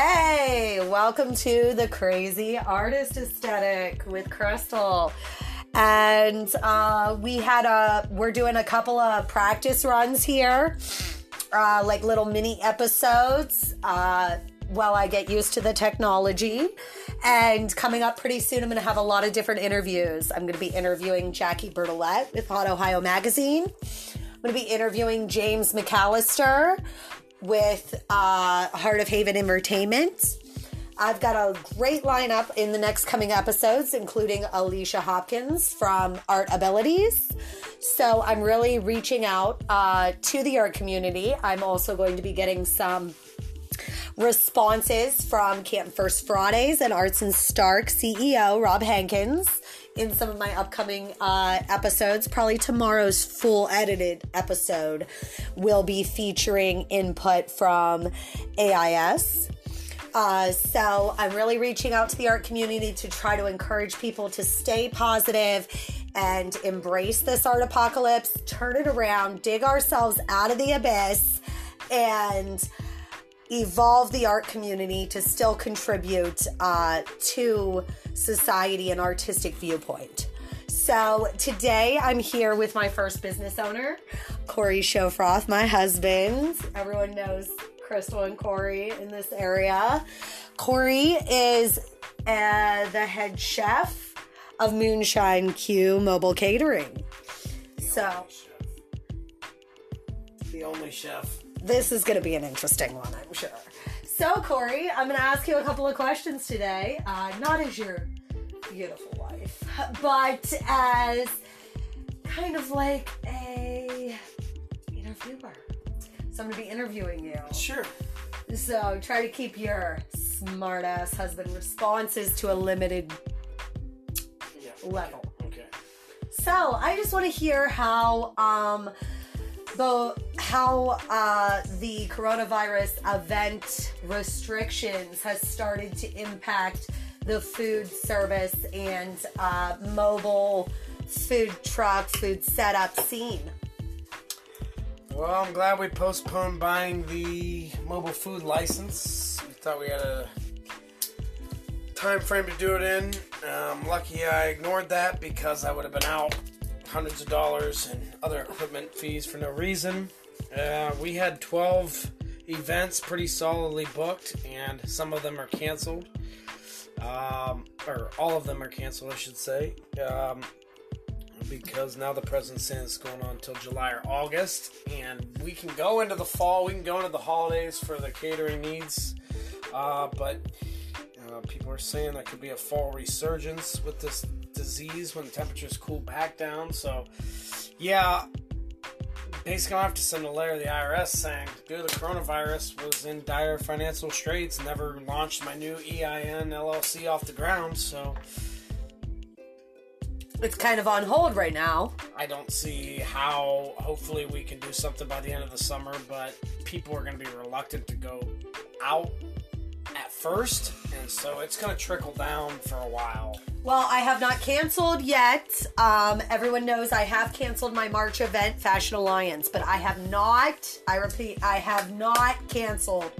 Hey, welcome to the Crazy Artist Aesthetic with Chrystal. And uh, we had a, we're doing a couple of practice runs here, uh, like little mini episodes uh, while I get used to the technology. And coming up pretty soon, I'm going to have a lot of different interviews. I'm going to be interviewing Jackie Bertolette with Hot Ohio Magazine. I'm going to be interviewing James McAllister with uh, Heart of Haven Entertainment. I've got a great lineup in the next coming episodes, including Alicia Hopkins from Art Abilities. So I'm really reaching out uh, to the art community. I'm also going to be getting some responses from Camp First Fridays and ArtsinStark CEO Robb Hankins in some of my upcoming uh, episodes. Probably tomorrow's full edited episode will be featuring input from AIS. Uh, so I'm really reaching out to the art community to try to encourage people to stay positive and embrace this art apocalypse, turn it around, dig ourselves out of the abyss, and evolve the art community to still contribute uh, to society and artistic viewpoint. So today I'm here with my first business owner, Corey Shofroth, my husband. Everyone knows Chrystal and Corey in this area. Corey is uh, the head chef of Moonshine Q Mobile Catering. So The only chef. This is going to be an interesting one, I'm sure. So, Corey, I'm going to ask you a couple of questions today. Uh, not as your beautiful wife, but as kind of like a interviewer. So, I'm going to be interviewing you. Sure. So, try to keep your smart ass husband responses to a limited Yeah. level. Okay. So I just want to hear how um the how uh, the coronavirus event restrictions has started to impact the food service and uh, mobile food truck food setup scene. Well, I'm glad we postponed buying the mobile food license. We thought we had a time frame to do it in. Um, lucky I ignored that because I would have been out hundreds of dollars and other equipment fees for no reason. Uh, we had 12 events pretty solidly booked, and some of them are canceled. Um, or all of them are canceled, I should say. Um, because now the president's saying it's going on until July or August, and we can go into the fall, we can go into the holidays for the catering needs, uh, but uh, people are saying there could be a fall resurgence with this disease when the temperatures cool back down. So, yeah, basically, I have to send a letter to the IRS saying, due to the coronavirus, was in dire financial straits, never launched my new EIN LLC off the ground, so. It's kind of on hold right now. I don't see how. Hopefully, we can do something by the end of the summer, but people are going to be reluctant to go out at first, and so it's going to trickle down for a while. Well, I have not canceled yet. Um, everyone knows I have canceled my March event, Fashion Alliance, but I have not, I repeat, I have not canceled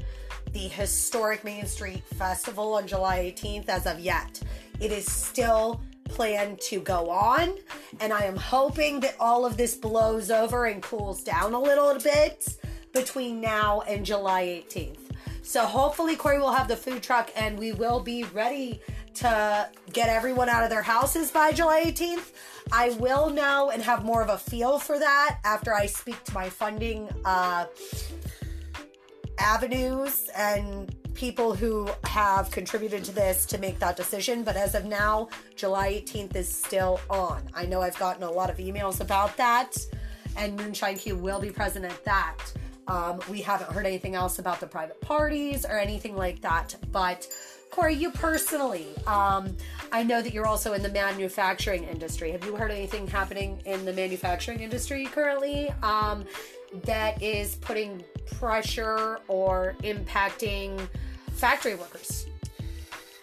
the historic Main Street Festival on July 18th as of yet. It is still planned to go on, and I am hoping that all of this blows over and cools down a little bit between now and July 18th. So hopefully Corey will have the food truck and we will be ready to get everyone out of their houses by July 18th. I will know and have more of a feel for that after I speak to my funding uh, avenues and people who have contributed to this to make that decision. But as of now, July 18th is still on. I know I've gotten a lot of emails about that, and Moonshine Q will be present at that. Um, we haven't heard anything else about the private parties or anything like that. But Corey, you personally, um, I know that you're also in the manufacturing industry. Have you heard anything happening in the manufacturing industry currently um, that is putting pressure or impacting factory workers?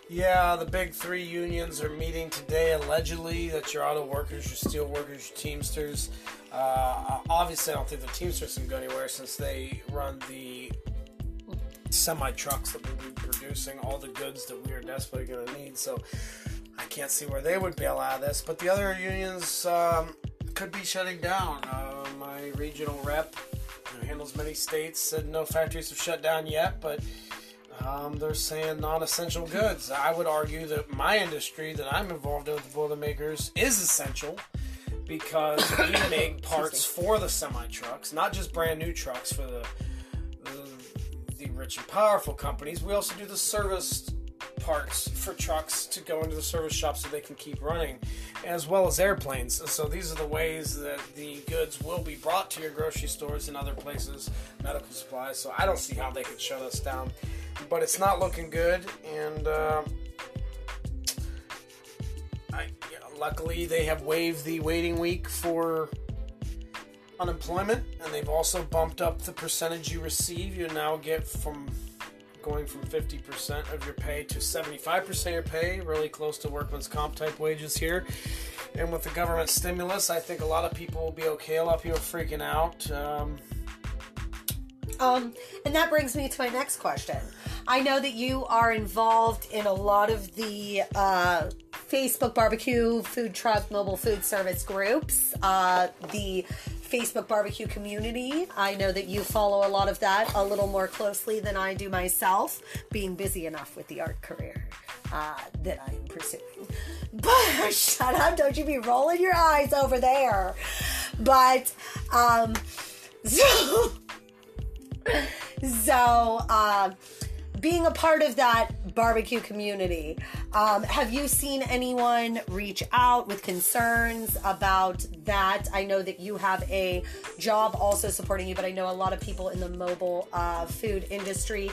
Yeah, the big three unions are meeting today. Allegedly, that your auto workers, your steel workers, your Teamsters. Uh, obviously, I don't think the Teamsters can go anywhere since they run the semi trucks that will be producing all the goods that we are desperately going to need. So I can't see where they would bail out of this. But the other unions um, could be shutting down. Uh, my regional rep who handles many states said no factories have shut down yet, but um, they're saying non-essential goods. I would argue that my industry that I'm involved in with the Boilermakers is essential because we make parts for the semi trucks, not just brand new trucks for the, the the rich and powerful companies. We also do the service parts for trucks to go into the service shop so they can keep running, as well as airplanes. So these are the ways that the goods will be brought to your grocery stores and other places, medical supplies. So I don't see how they could shut us down, but it's not looking good, and. Uh, I, luckily, they have waived the waiting week for unemployment, and they've also bumped up the percentage you receive. You now get from going from 50% of your pay to 75% of your pay, really close to workman's comp type wages here. And with the government stimulus, I think a lot of people will be okay. A lot of people are freaking out. Um, um, and that brings me to my next question. I know that you are involved in a lot of the uh, Facebook barbecue, food truck, mobile food service groups, uh, the Facebook barbecue community. I know that you follow a lot of that a little more closely than I do myself, being busy enough with the art career uh, that I am pursuing. But shut up, don't you be rolling your eyes over there. But, um, so, so, uh, being a part of that barbecue community, um, have you seen anyone reach out with concerns about that? I know that you have a job also supporting you, but I know a lot of people in the mobile uh, food industry.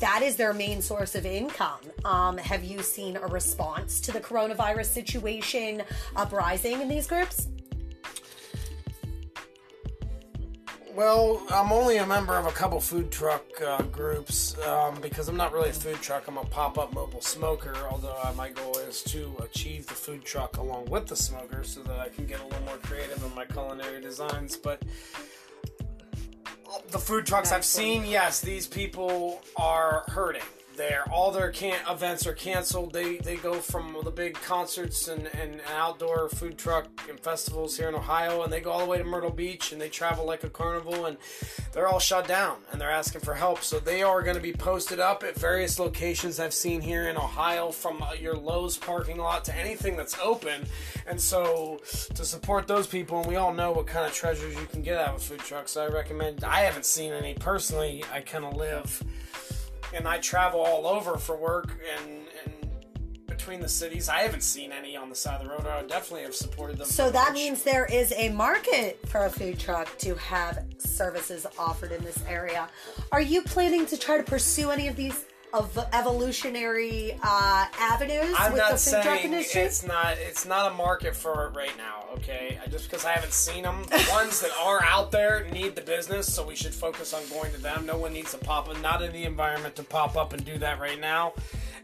That is their main source of income. Um, have you seen a response to the coronavirus situation uprising in these groups? Well, I'm only a member of a couple food truck uh, groups um, because I'm not really a food truck. I'm a pop up mobile smoker, although uh, my goal is to achieve the food truck along with the smoker so that I can get a little more creative in my culinary designs. But the food trucks I've seen, yes, these people are hurting there. All their can- events are canceled. They they go from the big concerts and, and, outdoor food truck and festivals here in Ohio, and they go all the way to Myrtle Beach, and they travel like a carnival, and they're all shut down, and they're asking for help. So they are going to be posted up at various locations I've seen here in Ohio, from uh, your Lowe's parking lot to anything that's open. And so to support those people, and we all know what kind of treasures you can get out of food trucks. I recommend. I haven't seen any personally. I kind of live and I travel all over for work and, and between the cities. I haven't seen any on the side of the road. I would definitely have supported them. So that much. means there is a market for a food truck to have services offered in this area. Are you planning to try to pursue any of these of evolutionary uh, avenues I'm with not the food truck industry? it's not it's not a market for it right now. Okay, just because I haven't seen them, the ones that are out there need the business, so we should focus on going to them. No one needs to pop up, not in the environment to pop up and do that right now.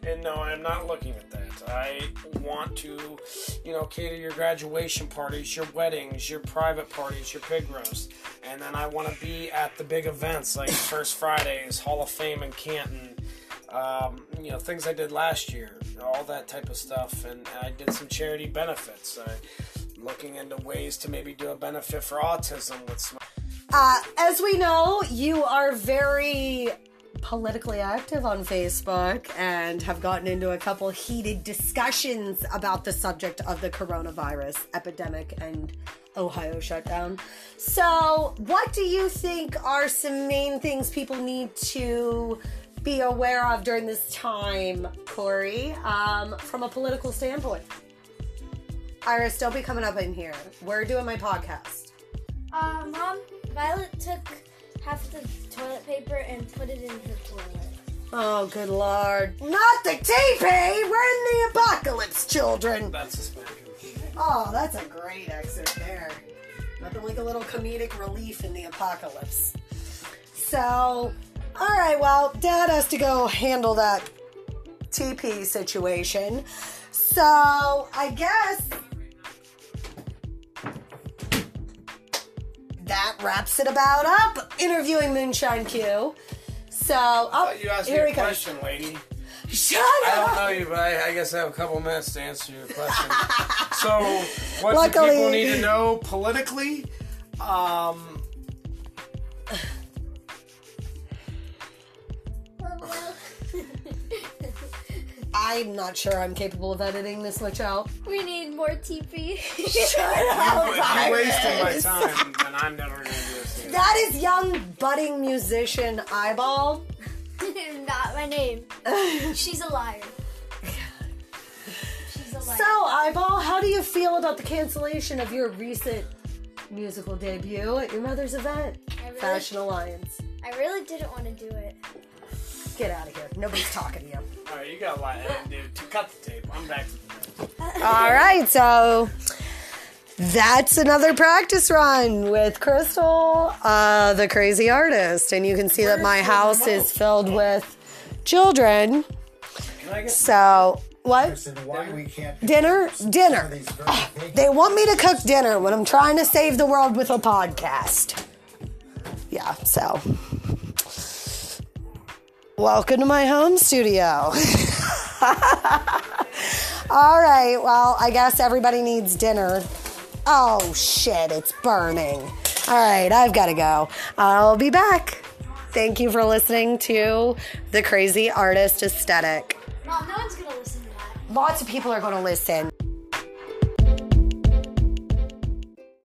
And no, I'm not looking at that. I want to, you know, cater your graduation parties, your weddings, your private parties, your pig roast. And then I want to be at the big events like First Fridays, Hall of Fame in Canton, um, you know, things I did last year, all that type of stuff. And I did some charity benefits. Uh, looking into ways to maybe do a benefit for autism with some. Uh, as we know, you are very politically active on Facebook and have gotten into a couple heated discussions about the subject of the coronavirus epidemic and Ohio shutdown. So, what do you think are some main things people need to be aware of during this time, Corey, um, from a political standpoint? Iris, don't be coming up in here. We're doing my podcast. Uh, Mom, Violet took half the toilet paper and put it in her toilet. Oh, good lord. Not the TP! We're in the apocalypse, children! That's a spanking. Oh, that's a great excerpt there. Nothing like a little comedic relief in the apocalypse. So, alright, well, Dad has to go handle that TP situation. So, I guess that wraps it about up. Interviewing Moonshine Q. So, oh, you asked me a comes. question, lady. Shut I up. I don't know you, but I, I guess I have a couple minutes to answer your question. so, what do Luckily- people need to know politically? Um, I'm not sure I'm capable of editing this much out. we need more TP. Shut if you wasted my time, then I'm never gonna do this. Again. That is young budding musician Eyeball. Not my name. She's a liar. She's a liar. So, Eyeball, how do you feel about the cancellation of your recent musical debut at your mother's event? Really, Fashion Alliance. I really didn't want to do it. Get out of here. Nobody's talking to you. All right, you got a lot to edit. To cut the tape. I'm back All right, so that's another practice run with Chrystal, uh, the crazy artist. And you can see that my house is filled with children. Can I get So, what? Listen, why we can't Dinner? Dinner. these very big They want me to cook dinner when I'm trying to save the world with a podcast. Yeah, so. Welcome to my home studio. All right, well, I guess everybody needs dinner. Oh, shit, it's burning. All right, I've got to go. I'll be back. Thank you for listening to The Crazy Artist Aesthetic. Mom, no one's gonna listen to that. Lots of people are going to listen.